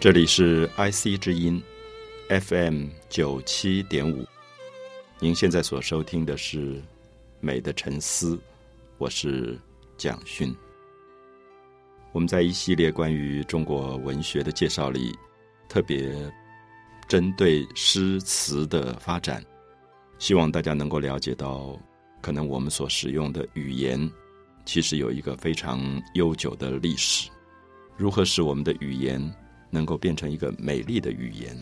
这里是 IC 之音 FM 九七点五，您现在所收听的是《美的沉思》，我是蒋勋。我们在一系列关于中国文学的介绍里，特别针对诗词的发展，希望大家能够了解到，可能我们所使用的语言，其实有一个非常悠久的历史。如何使我们的语言能够变成一个美丽的语言，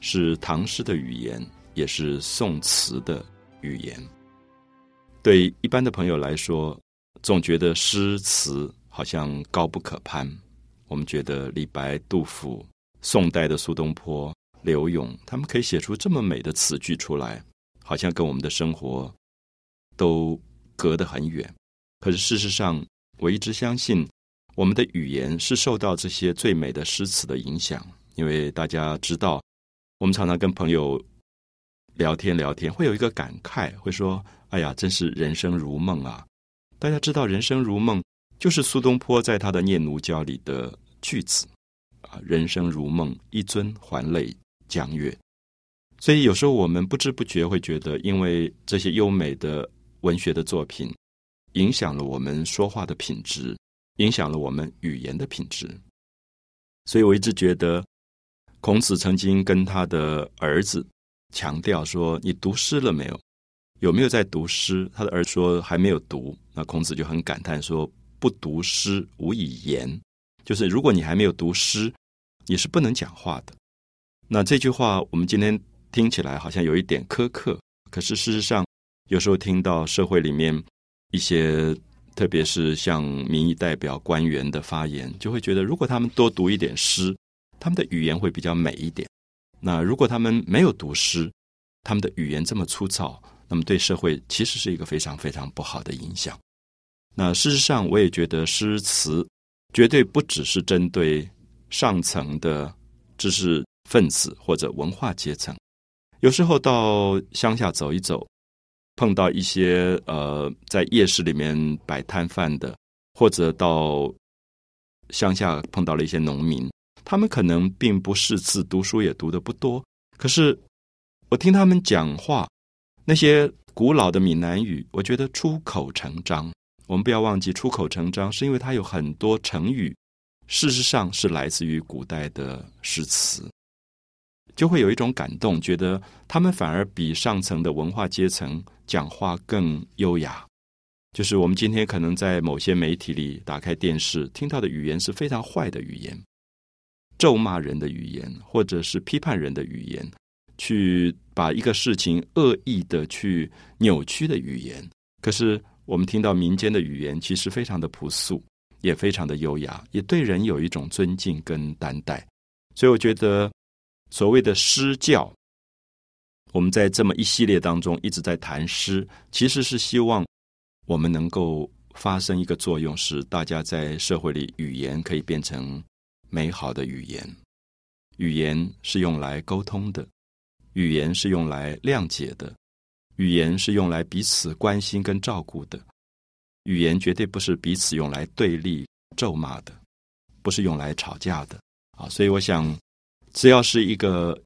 是唐诗的语言，也是宋词的语言。对一般的朋友来说，总觉得诗词。好像高不可攀。我们觉得李白、杜甫、宋代的苏东坡、柳永，他们可以写出这么美的词句出来，好像跟我们的生活都隔得很远。可是事实上，我一直相信，我们的语言是受到这些最美的诗词的影响。因为大家知道，我们常常跟朋友聊天聊天，会有一个感慨，会说：“哎呀，真是人生如梦啊！”大家知道，人生如梦。就是苏东坡在他的《念奴娇》里的句子啊，“人生如梦，一尊还酹江月。”所以有时候我们不知不觉会觉得，因为这些优美的文学的作品，影响了我们说话的品质，影响了我们语言的品质。所以我一直觉得，孔子曾经跟他的儿子强调说：“你读诗了没有？有没有在读诗？”他的儿子说：“还没有读。”那孔子就很感叹说。不读诗，无以言。就是如果你还没有读诗，你是不能讲话的。那这句话，我们今天听起来好像有一点苛刻。可是事实上，有时候听到社会里面一些，特别是像民意代表、官员的发言，就会觉得，如果他们多读一点诗，他们的语言会比较美一点。那如果他们没有读诗，他们的语言这么粗糙，那么对社会其实是一个非常非常不好的影响。那事实上，我也觉得诗词绝对不只是针对上层的知识分子或者文化阶层。有时候到乡下走一走，碰到一些呃在夜市里面摆摊贩的，或者到乡下碰到了一些农民，他们可能并不识字，读书也读的不多。可是我听他们讲话，那些古老的闽南语，我觉得出口成章。我们不要忘记，出口成章是因为它有很多成语，事实上是来自于古代的诗词，就会有一种感动，觉得他们反而比上层的文化阶层讲话更优雅。就是我们今天可能在某些媒体里打开电视听到的语言是非常坏的语言，咒骂人的语言，或者是批判人的语言，去把一个事情恶意的去扭曲的语言，可是。我们听到民间的语言，其实非常的朴素，也非常的优雅，也对人有一种尊敬跟担待。所以，我觉得所谓的诗教，我们在这么一系列当中一直在谈诗，其实是希望我们能够发生一个作用，使大家在社会里语言可以变成美好的语言。语言是用来沟通的，语言是用来谅解的。语言是用来彼此关心跟照顾的，语言绝对不是彼此用来对立咒骂的，不是用来吵架的啊！所以我想，只要是一个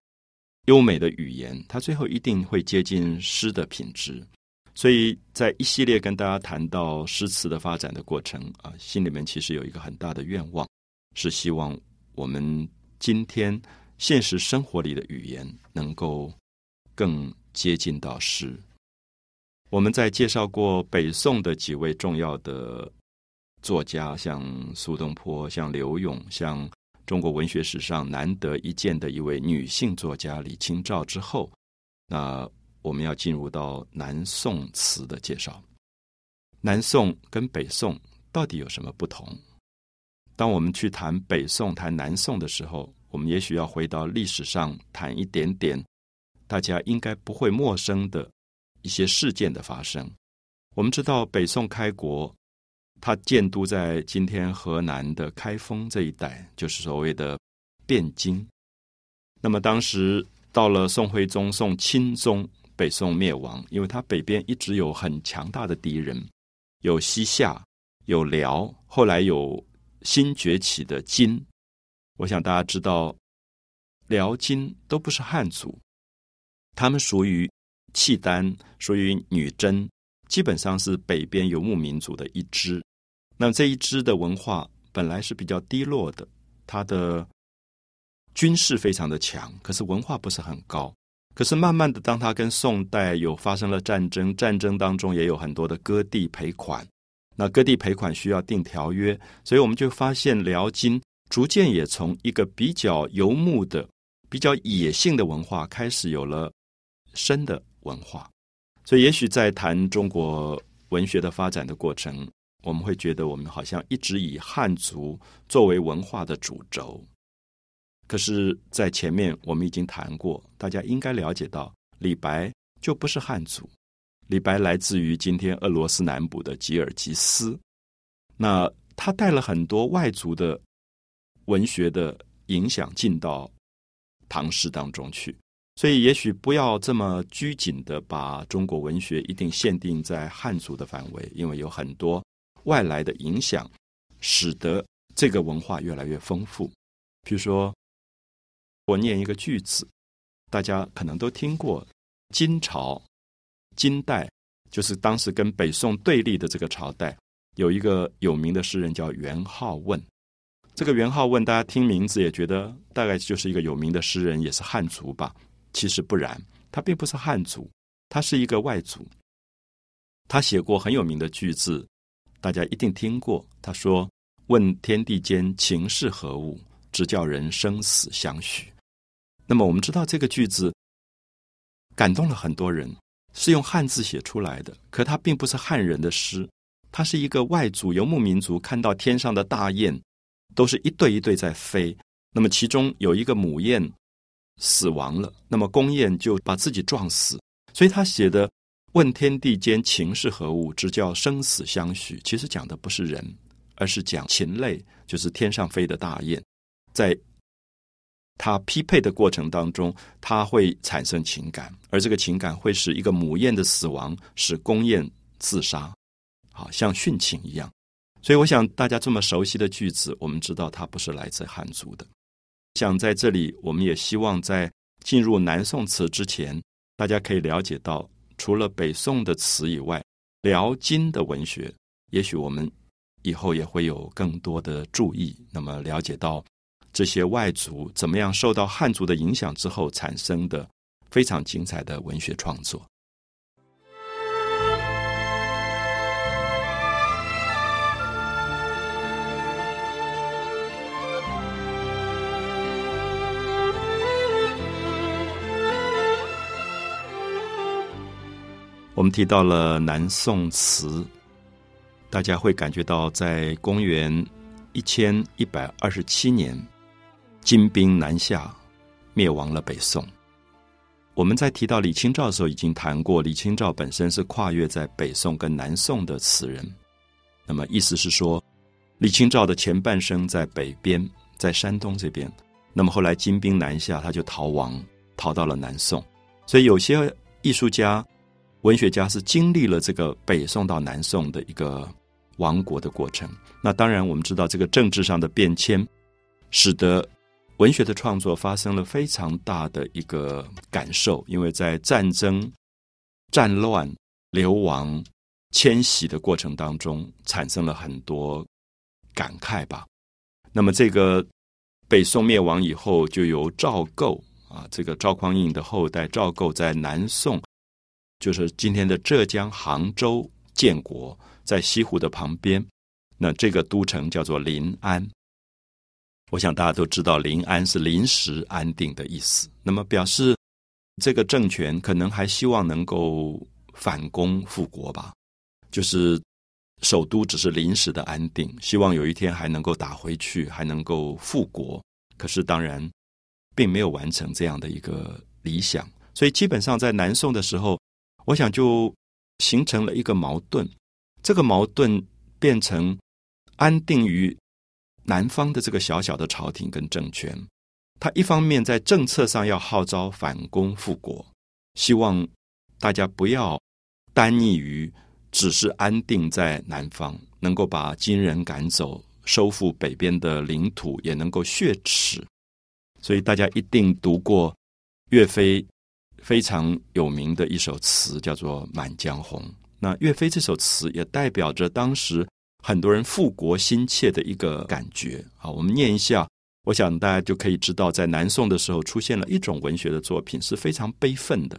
优美的语言，它最后一定会接近诗的品质。所以在一系列跟大家谈到诗词的发展的过程啊，心里面其实有一个很大的愿望，是希望我们今天现实生活里的语言能够更。接近到诗，我们在介绍过北宋的几位重要的作家，像苏东坡、像柳永、像中国文学史上难得一见的一位女性作家李清照之后，那我们要进入到南宋词的介绍。南宋跟北宋到底有什么不同？当我们去谈北宋、谈南宋的时候，我们也许要回到历史上谈一点点。大家应该不会陌生的一些事件的发生。我们知道北宋开国，他建都在今天河南的开封这一带，就是所谓的汴京。那么当时到了宋徽宗、宋钦宗，北宋灭亡，因为他北边一直有很强大的敌人，有西夏，有辽，后来有新崛起的金。我想大家知道，辽金都不是汉族，他们属于契丹，属于女真，基本上是北边游牧民族的一支。那这一支的文化本来是比较低落的，它的军事非常的强，可是文化不是很高。可是慢慢的，当他跟宋代有发生了战争，战争当中也有很多的割地赔款，那割地赔款需要定条约，所以我们就发现辽金逐渐也从一个比较游牧的。比较野性的文化开始有了深的文化，所以也许在谈中国文学的发展的过程，我们会觉得我们好像一直以汉族作为文化的主轴。可是，在前面我们已经谈过，大家应该了解到，李白就不是汉族，李白来自于今天俄罗斯南部的吉尔吉斯，那他带了很多外族的文学的影响进到。唐诗当中去，所以也许不要这么拘谨的把中国文学一定限定在汉族的范围，因为有很多外来的影响，使得这个文化越来越丰富。比如说，我念一个句子，大家可能都听过：金朝、金代，就是当时跟北宋对立的这个朝代，有一个有名的诗人叫元好问。这个元好问，大家听名字也觉得大概就是一个有名的诗人，也是汉族吧？其实不然，他并不是汉族，他是一个外族。他写过很有名的句子，大家一定听过。他说：“问天地间情是何物，直叫人生死相许。”那么我们知道这个句子感动了很多人，是用汉字写出来的。可它并不是汉人的诗，它是一个外族游牧民族看到天上的大雁。都是一对一对在飞，那么其中有一个母雁死亡了，那么公雁就把自己撞死。所以他写的“问天地间情是何物，直叫生死相许”，其实讲的不是人，而是讲禽类，就是天上飞的大雁，在它匹配的过程当中，它会产生情感，而这个情感会使一个母雁的死亡使公雁自杀，好像殉情一样。所以，我想大家这么熟悉的句子，我们知道它不是来自汉族的。想在这里，我们也希望在进入南宋词之前，大家可以了解到，除了北宋的词以外，辽金的文学，也许我们以后也会有更多的注意。那么，了解到这些外族怎么样受到汉族的影响之后产生的非常精彩的文学创作。我们提到了南宋词，大家会感觉到，在公元一千一百二十七年，金兵南下，灭亡了北宋。我们在提到李清照的时候，已经谈过，李清照本身是跨越在北宋跟南宋的词人。那么意思是说，李清照的前半生在北边，在山东这边，那么后来金兵南下，他就逃亡，逃到了南宋。所以有些艺术家。文学家是经历了这个北宋到南宋的一个亡国的过程。那当然，我们知道这个政治上的变迁，使得文学的创作发生了非常大的一个感受。因为在战争、战乱、流亡、迁徙的过程当中，产生了很多感慨吧。那么，这个北宋灭亡以后，就由赵构啊，这个赵匡胤的后代赵构在南宋。就是今天的浙江杭州建国，在西湖的旁边，那这个都城叫做临安。我想大家都知道，临安是临时安定的意思。那么表示这个政权可能还希望能够反攻复国吧？就是首都只是临时的安定，希望有一天还能够打回去，还能够复国。可是当然并没有完成这样的一个理想，所以基本上在南宋的时候。我想就形成了一个矛盾，这个矛盾变成安定于南方的这个小小的朝廷跟政权，他一方面在政策上要号召反攻复国，希望大家不要单溺于只是安定在南方，能够把金人赶走，收复北边的领土，也能够血耻。所以大家一定读过岳飞非常有名的一首词，叫做《满江红》。那岳飞这首词也代表着当时很多人复国心切的一个感觉。好，我们念一下，我想大家就可以知道，在南宋的时候出现了一种文学的作品是非常悲愤的。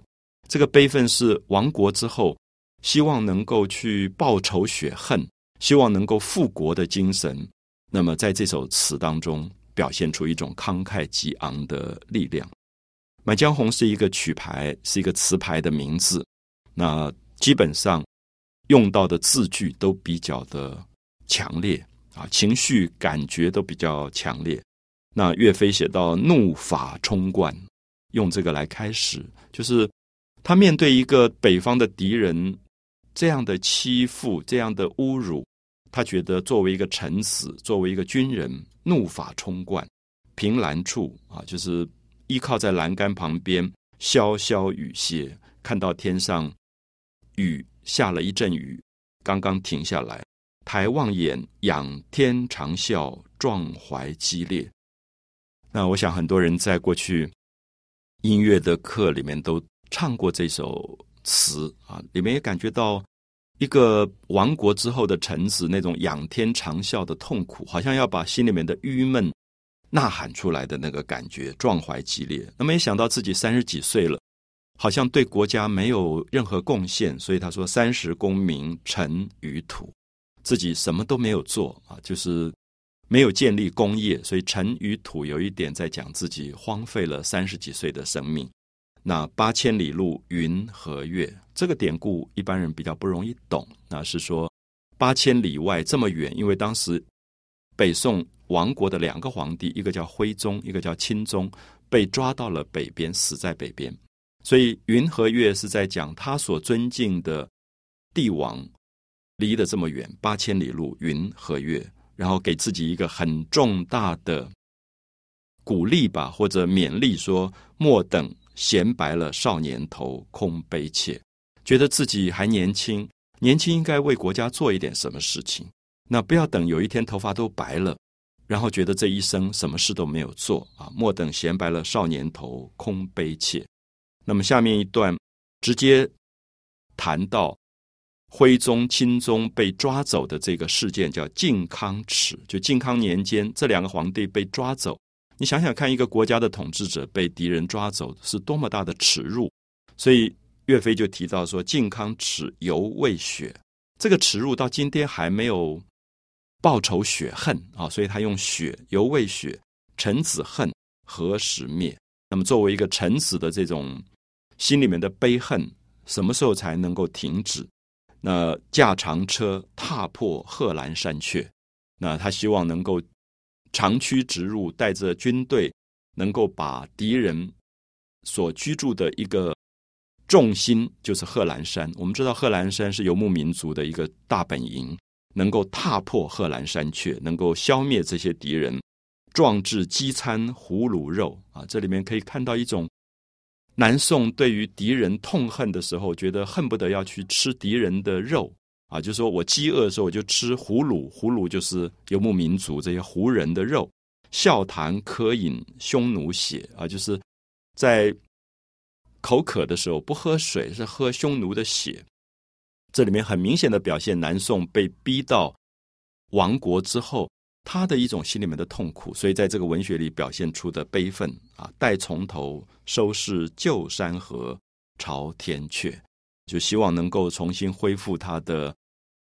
这个悲愤是亡国之后，希望能够去报仇雪恨，希望能够复国的精神。那么在这首词当中，表现出一种慷慨激昂的力量。《满江红》是一个曲牌，是一个词牌的名字。那基本上用到的字句都比较的强烈啊，情绪感觉都比较强烈。那岳飞写到“怒发冲冠”，用这个来开始，就是他面对一个北方的敌人这样的欺负、这样的侮辱。他觉得作为一个臣子，作为一个军人，怒发冲冠，凭栏处啊，就是依靠在栏杆旁边，潇潇雨歇，看到天上雨下了一阵雨，刚刚停下来，抬望眼，仰天长啸，壮怀激烈。那我想很多人在过去音乐的课里面都唱过这首词啊，里面也感觉到。一个亡国之后的臣子，那种仰天长啸的痛苦，好像要把心里面的郁闷呐喊出来的那个感觉，壮怀激烈。那没想到自己三十几岁了，好像对国家没有任何贡献，所以他说：“三十功名尘与土，自己什么都没有做啊，就是没有建立功业，所以尘与土有一点在讲自己荒废了三十几岁的生命。”那八千里路云和月，这个典故一般人比较不容易懂。那是说八千里外这么远，因为当时北宋王国的两个皇帝，一个叫徽宗，一个叫钦宗，被抓到了北边，死在北边。所以云和月是在讲他所尊敬的帝王离得这么远，八千里路云和月，然后给自己一个很重大的鼓励吧，或者勉励，说莫等。闲白了少年头，空悲切，觉得自己还年轻，年轻应该为国家做一点什么事情。那不要等有一天头发都白了，然后觉得这一生什么事都没有做啊！莫等闲白了少年头，空悲切。那么下面一段直接谈到徽宗、钦宗被抓走的这个事件，叫靖康耻。就靖康年间，这两个皇帝被抓走。你想想看，一个国家的统治者被敌人抓走，是多么大的耻辱！所以岳飞就提到说：“靖康耻犹未雪。”这个耻辱到今天还没有报仇雪恨啊！所以他用“雪犹未雪，臣子恨何时灭？”那么作为一个臣子的这种心里面的悲恨，什么时候才能够停止？那驾长车踏破贺兰山阙，那他希望能够。长驱直入，带着军队，能够把敌人所居住的一个重心，就是贺兰山。我们知道，贺兰山是游牧民族的一个大本营，能够踏破贺兰山雀，能够消灭这些敌人，壮志饥餐胡虏肉啊！这里面可以看到一种南宋对于敌人痛恨的时候，觉得恨不得要去吃敌人的肉。啊，就说我饥饿的时候，我就吃胡虏，胡虏就是游牧民族这些胡人的肉。笑谈渴饮匈奴血啊，就是在口渴的时候不喝水，是喝匈奴的血。这里面很明显的表现，南宋被逼到亡国之后，他的一种心里面的痛苦，所以在这个文学里表现出的悲愤啊，待从头收拾旧山河，朝天阙。就希望能够重新恢复他的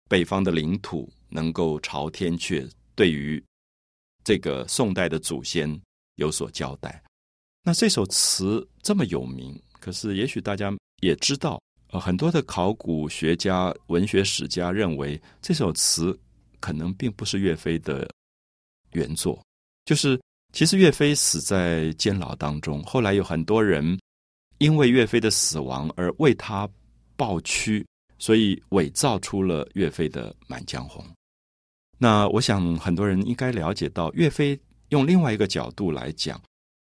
北方的领土，能够朝天阙，对于这个宋代的祖先有所交代。那这首词这么有名，可是也许大家也知道，呃，很多的考古学家、文学史家认为这首词可能并不是岳飞的原作。就是其实岳飞死在监牢当中，后来有很多人因为岳飞的死亡而为他。抱屈，所以伪造出了岳飞的《满江红》。那我想很多人应该了解到，岳飞用另外一个角度来讲，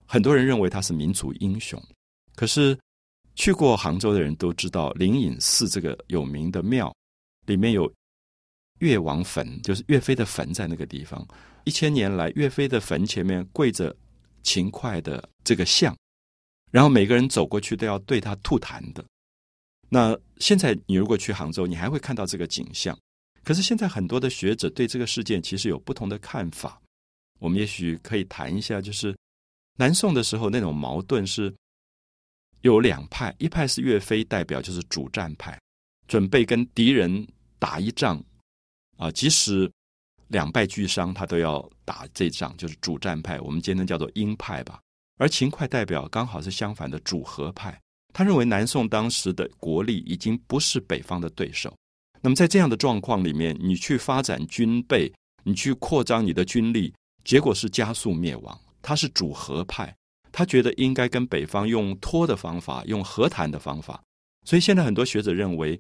很多人认为他是民族英雄。可是去过杭州的人都知道，灵隐寺这个有名的庙里面有岳王坟，就是岳飞的坟在那个地方。一千年来，岳飞的坟前面跪着勤快的这个像，然后每个人走过去都要对他吐痰的。那现在你如果去杭州，你还会看到这个景象。可是现在很多的学者对这个事件其实有不同的看法。我们也许可以谈一下，就是南宋的时候那种矛盾是有两派，一派是岳飞代表，就是主战派，准备跟敌人打一仗啊，即使两败俱伤，他都要打这仗，就是主战派。我们今天叫做鹰派吧。而秦桧代表刚好是相反的主和派，他认为南宋当时的国力已经不是北方的对手。那么在这样的状况里面，你去发展军备，你去扩张你的军力。结果是加速灭亡。他是主和派，他觉得应该跟北方用拖的方法，用和谈的方法。所以现在很多学者认为，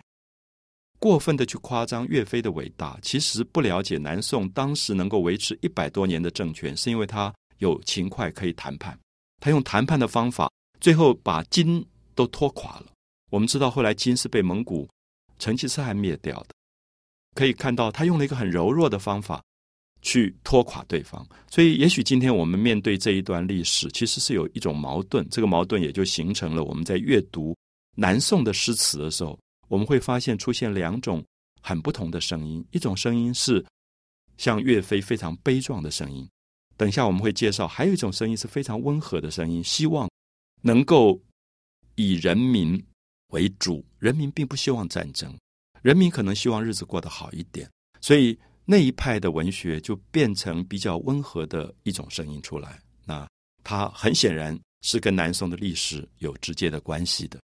过分的去夸张岳飞的伟大，其实不了解南宋当时能够维持一百多年的政权，是因为他有勤快可以谈判。他用谈判的方法，最后把金都拖垮了。我们知道后来金是被蒙古成吉思汗灭掉的，可以看到他用了一个很柔弱的方法。去拖垮对方，所以也许今天我们面对这一段历史，其实是有一种矛盾。这个矛盾也就形成了我们在阅读南宋的诗词的时候，我们会发现出现两种很不同的声音。一种声音是像岳飞非常悲壮的声音，等一下我们会介绍；还有一种声音是非常温和的声音，希望能够以人民为主。人民并不希望战争，人民可能希望日子过得好一点，所以。那一派的文学就变成比较温和的一种声音出来，那它很显然是跟南宋的历史有直接的关系的。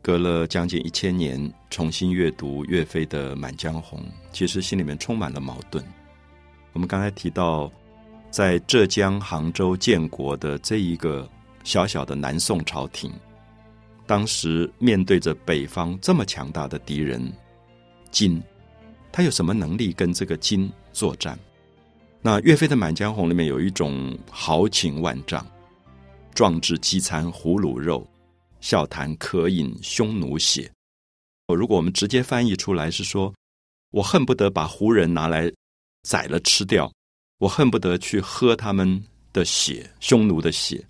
隔了将近一千年，重新阅读岳飞的《满江红》，其实心里面充满了矛盾。我们刚才提到。在浙江杭州建国的这一个小小的南宋朝廷，当时面对着北方这么强大的敌人金，他有什么能力跟这个金作战？那岳飞的《满江红》里面有一种豪情万丈，壮志饥餐胡虏肉，笑谈渴饮匈奴血。如果我们直接翻译出来，是说我恨不得把胡人拿来宰了吃掉。我恨不得去喝他们的血，匈奴的血。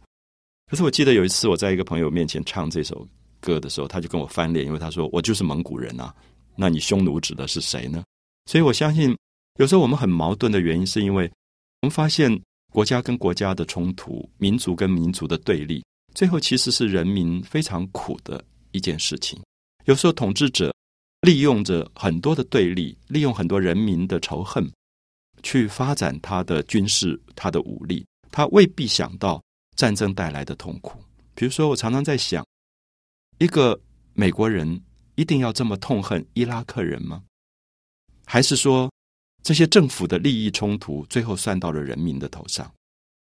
可是我记得有一次，我在一个朋友面前唱这首歌的时候，他就跟我翻脸，因为他说：“我就是蒙古人啊，那你匈奴指的是谁呢？”所以我相信，有时候我们很矛盾的原因，是因为我们发现国家跟国家的冲突，民族跟民族的对立，最后其实是人民非常苦的一件事情。有时候统治者利用着很多的对立，利用很多人民的仇恨。去发展他的军事、他的武力，他未必想到战争带来的痛苦。比如说，我常常在想，一个美国人一定要这么痛恨伊拉克人吗？还是说，这些政府的利益冲突最后算到了人民的头上？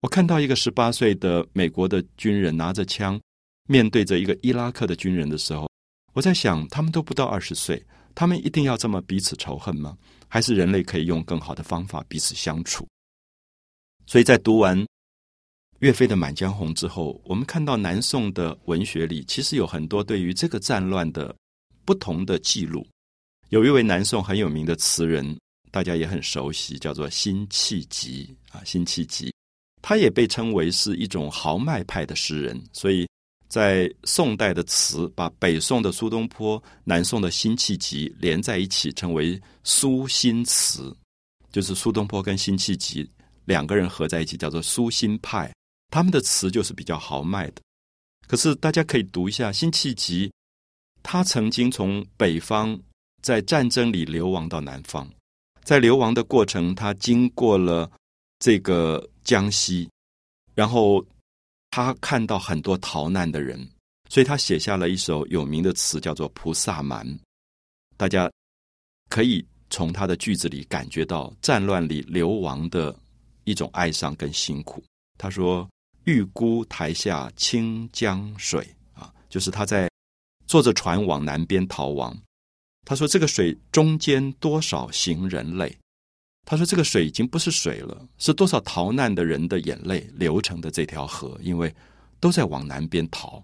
我看到一个十八岁的美国的军人拿着枪面对着一个伊拉克的军人的时候，我在想，他们都不到二十岁，他们一定要这么彼此仇恨吗？还是人类可以用更好的方法彼此相处。所以在读完岳飞的《满江红》之后，我们看到南宋的文学里其实有很多对于这个战乱的不同的记录。有一位南宋很有名的词人，大家也很熟悉，叫做辛弃疾啊，辛弃疾，他也被称为是一种豪迈派的诗人，所以。在宋代的词，把北宋的苏东坡、南宋的辛弃疾连在一起，称为苏辛词，就是苏东坡跟辛弃疾两个人合在一起，叫做苏辛派。他们的词就是比较豪迈的。可是大家可以读一下辛弃疾，他曾经从北方在战争里流亡到南方，在流亡的过程，他经过了这个江西，然后。他看到很多逃难的人，所以他写下了一首有名的词，叫做《菩萨蛮》。大家可以从他的句子里感觉到战乱里流亡的一种哀伤跟辛苦。他说：“玉孤台下清江水啊，就是他在坐着船往南边逃亡。他说这个水中间多少行人泪。”他说：“这个水已经不是水了，是多少逃难的人的眼泪流成的这条河，因为都在往南边逃。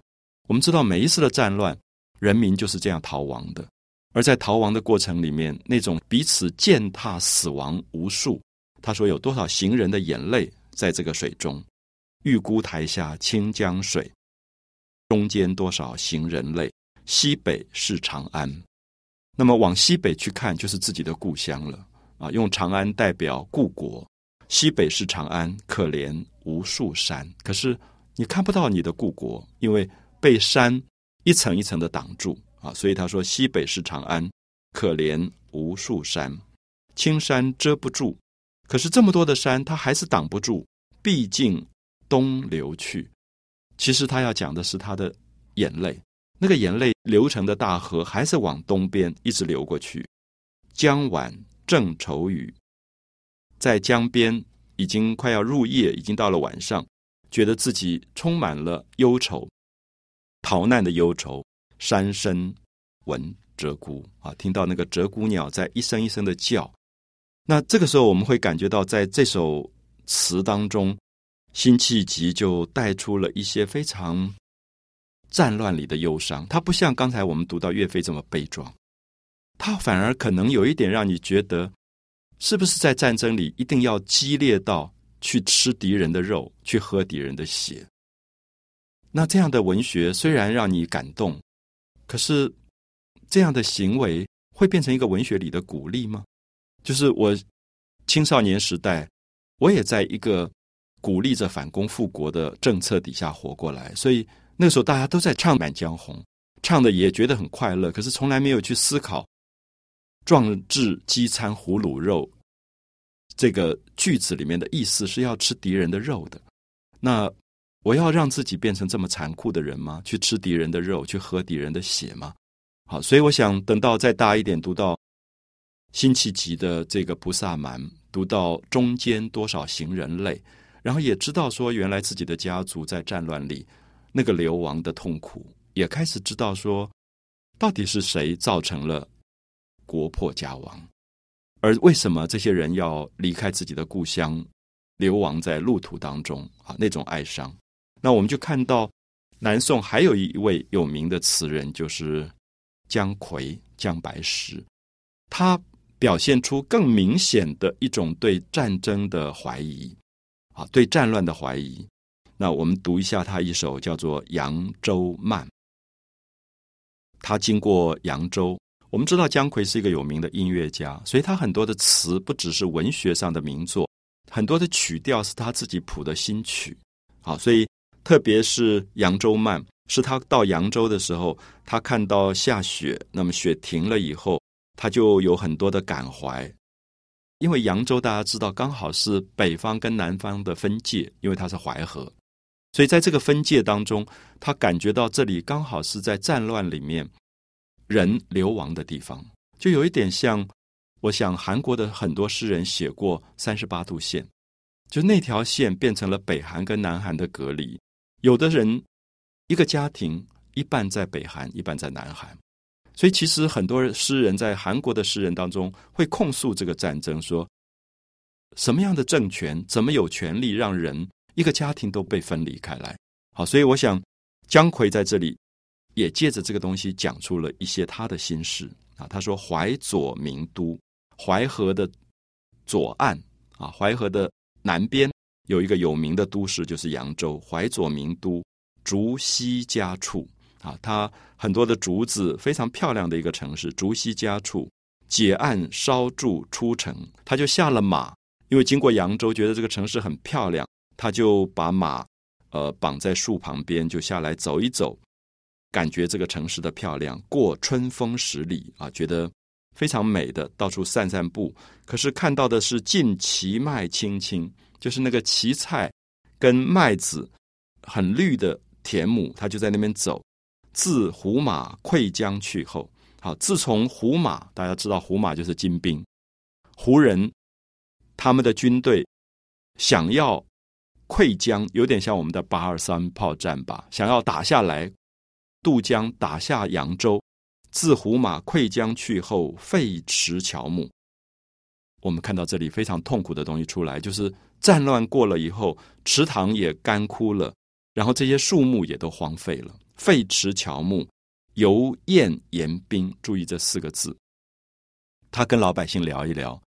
我们知道每一次的战乱，人民就是这样逃亡的。而在逃亡的过程里面，那种彼此践踏死亡无数。他说有多少行人的眼泪在这个水中？玉姑台下清江水，中间多少行人泪？西北是长安。那么往西北去看，就是自己的故乡了啊！用长安代表故国，西北是长安，可怜无数山。可是你看不到你的故国，因为被山一层一层的挡住。啊，所以他说西北是长安，可怜无数山，青山遮不住。可是这么多的山，它还是挡不住，毕竟东流去。其实他要讲的是他的眼泪，那个眼泪流成的大河，还是往东边一直流过去。江晚正愁雨，在江边已经快要入夜，已经到了晚上，觉得自己充满了忧愁，逃难的忧愁。山声闻鹧鸪啊，听到那个鹧鸪鸟在一声一声的叫。那这个时候，我们会感觉到，在这首词当中，辛弃疾就带出了一些非常战乱里的忧伤。它不像刚才我们读到岳飞这么悲壮，它反而可能有一点让你觉得，是不是在战争里一定要激烈到去吃敌人的肉，去喝敌人的血？那这样的文学虽然让你感动。可是，这样的行为会变成一个文学里的鼓励吗？就是我青少年时代，我也在一个鼓励着反攻复国的政策底下活过来，所以那时候大家都在唱《满江红》，唱的也觉得很快乐。可是从来没有去思考“壮志饥餐胡虏肉”这个句子里面的意思是要吃敌人的肉的。那。我要让自己变成这么残酷的人吗？去吃敌人的肉，去喝敌人的血吗？好，所以我想等到再大一点，读到辛弃疾的这个《菩萨蛮》，读到中间多少行人泪，然后也知道说，原来自己的家族在战乱里那个流亡的痛苦，也开始知道说，到底是谁造成了国破家亡，而为什么这些人要离开自己的故乡，流亡在路途当中啊？那种哀伤。那我们就看到，南宋还有一位有名的词人，就是姜夔、姜白石。他表现出更明显的一种对战争的怀疑，啊，对战乱的怀疑。那我们读一下他一首叫做《扬州慢》。他经过扬州，我们知道姜夔是一个有名的音乐家，所以他很多的词不只是文学上的名作，很多的曲调是他自己谱的新曲。好，所以。特别是《扬州慢》，是他到扬州的时候，他看到下雪，那么雪停了以后，他就有很多的感怀。因为扬州大家知道，刚好是北方跟南方的分界，因为它是淮河，所以在这个分界当中，他感觉到这里刚好是在战乱里面人流亡的地方，就有一点像，我想韩国的很多诗人写过三十八度线，就那条线变成了北韩跟南韩的隔离。有的人，一个家庭一半在北韩，一半在南韩，所以其实很多诗人在韩国的诗人当中会控诉这个战争，说什么样的政权怎么有权利让人一个家庭都被分离开来？好，所以我想姜夔在这里也借着这个东西讲出了一些他的心事啊。他说：“淮左名都，淮河的左岸啊，淮河的南边。”有一个有名的都市就是扬州，淮左名都，竹溪家处啊，它很多的竹子，非常漂亮的一个城市。竹溪家处，解岸烧筑出城，他就下了马，因为经过扬州，觉得这个城市很漂亮，他就把马呃绑在树旁边，就下来走一走，感觉这个城市的漂亮。过春风十里啊，觉得非常美的，到处散散步。可是看到的是尽其麦青青。就是那个荠菜跟麦子很绿的田亩，他就在那边走。自胡马溃江去后，好，自从胡马，大家知道胡马就是金兵，胡人他们的军队想要溃江，有点像我们的八二三炮战吧，想要打下来渡江，打下扬州。自胡马溃江去后，废池乔木。我们看到这里非常痛苦的东西出来，就是战乱过了以后，池塘也干枯了，然后这些树木也都荒废了。废池乔木，犹厌言兵。注意这四个字。他跟老百姓聊一聊，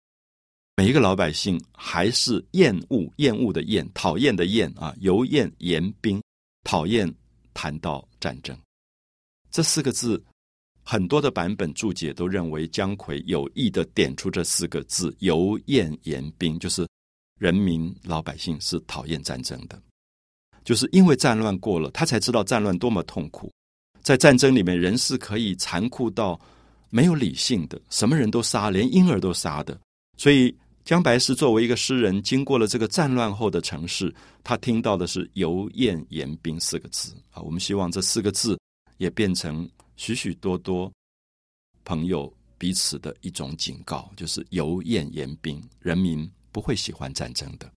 每一个老百姓还是厌恶、厌恶的厌、讨厌的厌啊，犹厌言兵，讨厌谈到战争。这四个字，很多的版本注解都认为姜夔有意的点出这四个字：犹厌言兵，就是人民老百姓是讨厌战争的，就是因为战乱过了，他才知道战乱多么痛苦。在战争里面，人是可以残酷到。没有理性的，什么人都杀，连婴儿都杀的。所以姜白石作为一个诗人，经过了这个战乱后的城市，他听到的是“油厌言兵”四个字啊。我们希望这四个字也变成许许多多朋友彼此的一种警告，就是“油盐言兵”，人民不会喜欢战争的。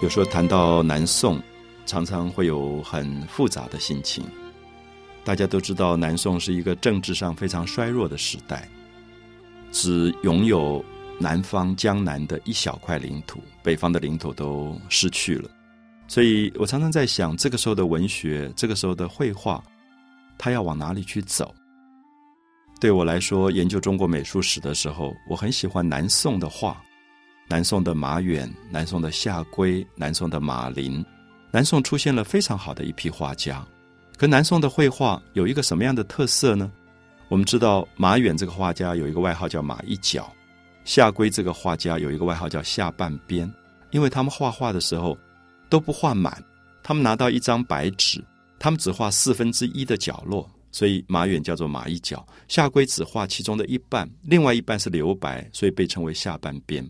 有时候谈到南宋，常常会有很复杂的心情。大家都知道，南宋是一个政治上非常衰弱的时代，只拥有南方江南的一小块领土，北方的领土都失去了。所以我常常在想，这个时候的文学，这个时候的绘画，它要往哪里去走？对我来说，研究中国美术史的时候，我很喜欢南宋的画。南宋的马远、南宋的夏圭、南宋的马林，南宋出现了非常好的一批画家。可南宋的绘画有一个什么样的特色呢？我们知道马远这个画家有一个外号叫马一角，夏圭这个画家有一个外号叫下半边，因为他们画画的时候都不画满，他们拿到一张白纸，他们只画四分之一的角落，所以马远叫做马一角，夏圭只画其中的一半，另外一半是留白，所以被称为下半边。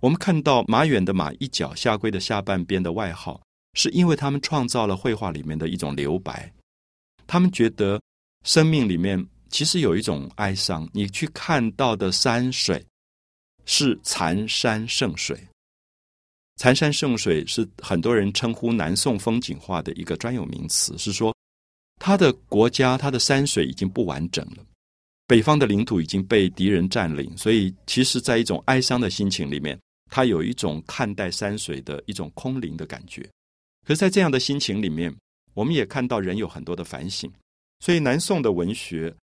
我们看到马远的马一角、夏圭的下半边的外号，是因为他们创造了绘画里面的一种留白。他们觉得生命里面其实有一种哀伤。你去看到的山水是残山剩水，残山剩水是很多人称呼南宋风景画的一个专有名词，是说他的国家、他的山水已经不完整了。北方的领土已经被敌人占领，所以其实，在一种哀伤的心情里面。他有一种看待山水的一种空灵的感觉，可是，在这样的心情里面，我们也看到人有很多的反省。所以，南宋的文学、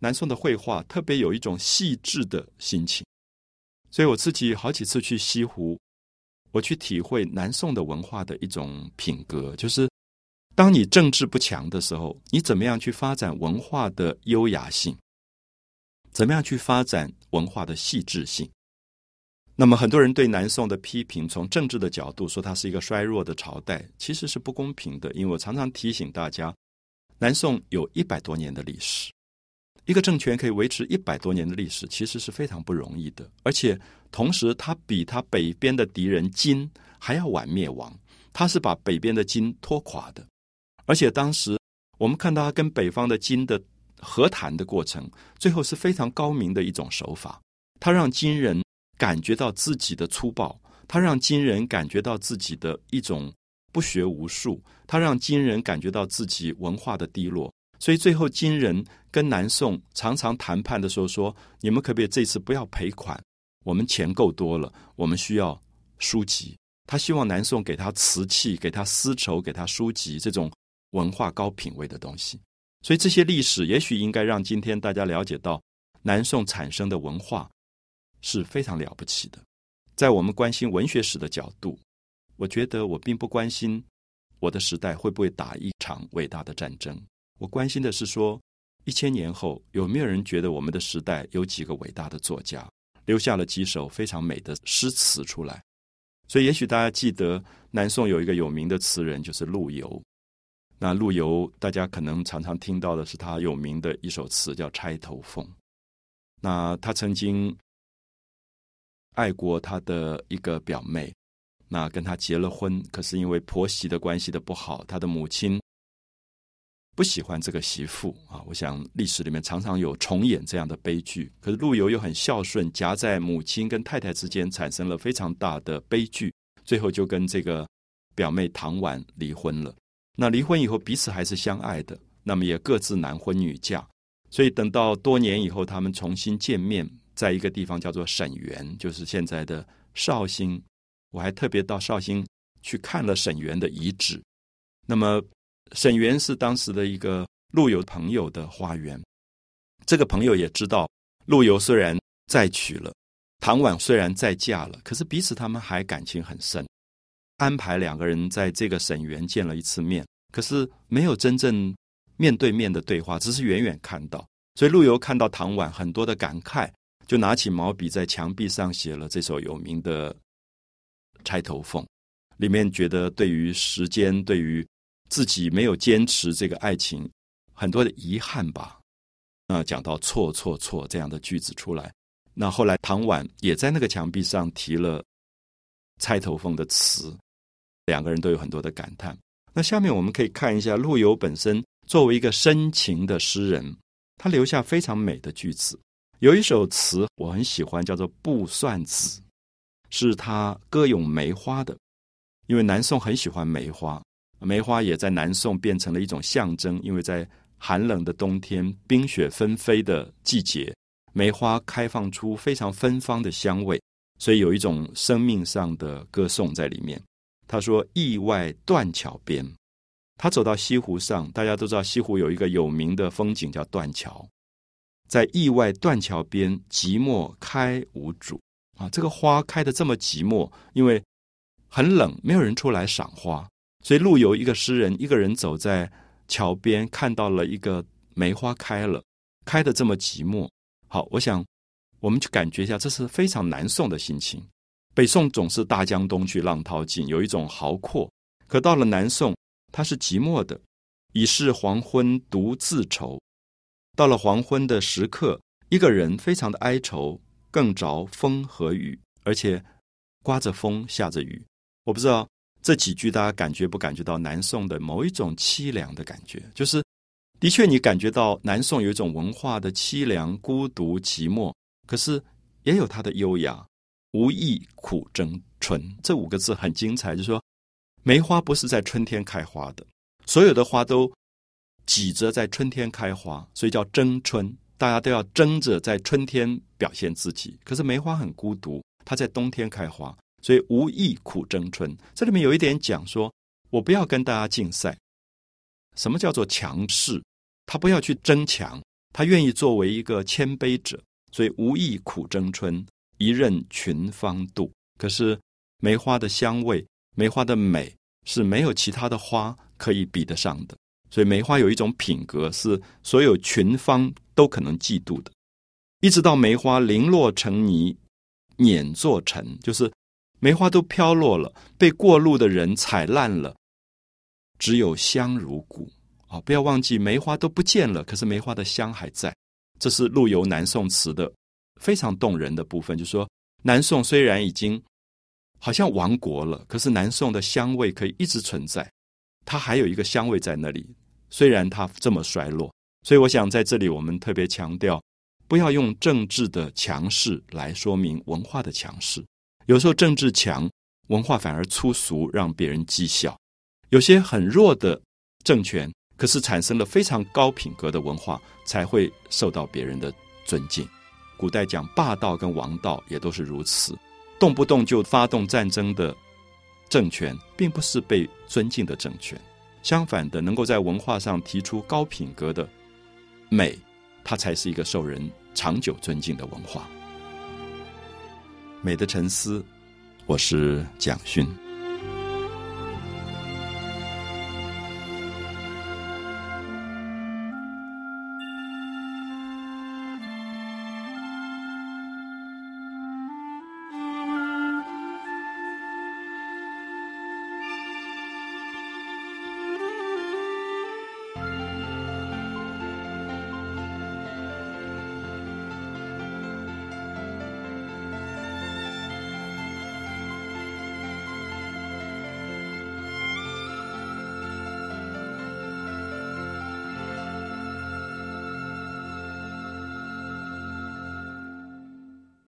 南宋的绘画特别有一种细致的心情。所以我自己好几次去西湖，我去体会南宋的文化的一种品格，就是当你政治不强的时候，你怎么样去发展文化的优雅性？怎么样去发展文化的细致性？那么很多人对南宋的批评，从政治的角度说它是一个衰弱的朝代，其实是不公平的。因为我常常提醒大家，南宋有一百多年的历史，一个政权可以维持一百多年的历史，其实是非常不容易的。而且同时，它比它北边的敌人金还要晚灭亡，它是把北边的金拖垮的。而且当时我们看到他跟北方的金的和谈的过程，最后是非常高明的一种手法，他让金人。感觉到自己的粗暴，他让金人感觉到自己的一种不学无术，他让金人感觉到自己文化的低落。所以最后金人跟南宋常常谈判的时候说：“你们可不可以这次不要赔款？我们钱够多了，我们需要书籍。”他希望南宋给他瓷器，给他丝绸，给他书籍这种文化高品位的东西。所以这些历史也许应该让今天大家了解到南宋产生的文化。是非常了不起的。在我们关心文学史的角度，我觉得我并不关心我的时代会不会打一场伟大的战争。我关心的是说，一千年后有没有人觉得我们的时代有几个伟大的作家留下了几首非常美的诗词出来。所以，也许大家记得南宋有一个有名的词人，就是陆游。那陆游，大家可能常常听到的是他有名的一首词，叫《钗头凤》。那他曾经。爱过他的一个表妹，那跟他结了婚，可是因为婆媳的关系的不好，他的母亲不喜欢这个媳妇啊。我想历史里面常常有重演这样的悲剧。可是陆游又很孝顺，夹在母亲跟太太之间，产生了非常大的悲剧，最后就跟这个表妹唐婉离婚了。那离婚以后，彼此还是相爱的。那么也各自男婚女嫁。所以等到多年以后，他们重新见面，在一个地方叫做沈园，就是现在的绍兴。我还特别到绍兴去看了沈园的遗址。那么沈园是当时的一个陆游朋友的花园。这个朋友也知道，陆游虽然再娶了，唐婉虽然再嫁了，可是彼此他们还感情很深。安排两个人在这个沈园见了一次面，可是没有真正。面对面的对话，只是远远看到，所以陆游看到唐婉很多的感慨，就拿起毛笔在墙壁上写了这首有名的《钗头凤》，里面觉得对于时间，对于自己没有坚持这个爱情，很多的遗憾吧。那讲到错错错这样的句子出来，那后来唐婉也在那个墙壁上提了《钗头凤》的词，两个人都有很多的感叹。那下面我们可以看一下陆游本身。作为一个深情的诗人，他留下非常美的句子。有一首词我很喜欢，叫做《卜算子》，是他歌咏梅花的。因为南宋很喜欢梅花，梅花也在南宋变成了一种象征。因为在寒冷的冬天、冰雪纷飞的季节，梅花开放出非常芬芳的香味，所以有一种生命上的歌颂在里面。他说：“意外断桥边。”他走到西湖上，大家都知道西湖有一个有名的风景叫断桥，在意外断桥边，寂寞开无主啊！这个花开的这么寂寞，因为很冷，没有人出来赏花，所以陆游一个诗人，一个人走在桥边，看到了一个梅花开了，开的这么寂寞。好，我想我们去感觉一下，这是非常南宋的心情。北宋总是大江东去，浪淘尽，有一种豪阔，可到了南宋。他是寂寞的，已是黄昏独自愁。到了黄昏的时刻，一个人非常的哀愁，更着风和雨，而且刮着风，下着雨。我不知道这几句大家感觉不感觉到南宋的某一种凄凉的感觉？就是的确，你感觉到南宋有一种文化的凄凉、孤独、寂寞，可是也有它的优雅。无意苦争春这五个字很精彩，就是说。梅花不是在春天开花的，所有的花都挤着在春天开花，所以叫争春。大家都要争着在春天表现自己。可是梅花很孤独，它在冬天开花，所以无意苦争春。这里面有一点讲说，我不要跟大家竞赛。什么叫做强势？他不要去争强，他愿意作为一个谦卑者，所以无意苦争春，一任群芳妒。可是梅花的香味。梅花的美是没有其他的花可以比得上的，所以梅花有一种品格是所有群芳都可能嫉妒的。一直到梅花零落成泥，碾作尘，就是梅花都飘落了，被过路的人踩烂了，只有香如故。啊，不要忘记梅花都不见了，可是梅花的香还在。这是陆游南宋词的非常动人的部分，就是说南宋虽然已经。好像亡国了，可是南宋的香味可以一直存在，它还有一个香味在那里。虽然它这么衰落，所以我想在这里我们特别强调，不要用政治的强势来说明文化的强势。有时候政治强，文化反而粗俗，让别人讥笑；有些很弱的政权，可是产生了非常高品格的文化，才会受到别人的尊敬。古代讲霸道跟王道，也都是如此。动不动就发动战争的政权，并不是被尊敬的政权。相反的，能够在文化上提出高品格的美，它才是一个受人长久尊敬的文化。美的沉思，我是蒋勋。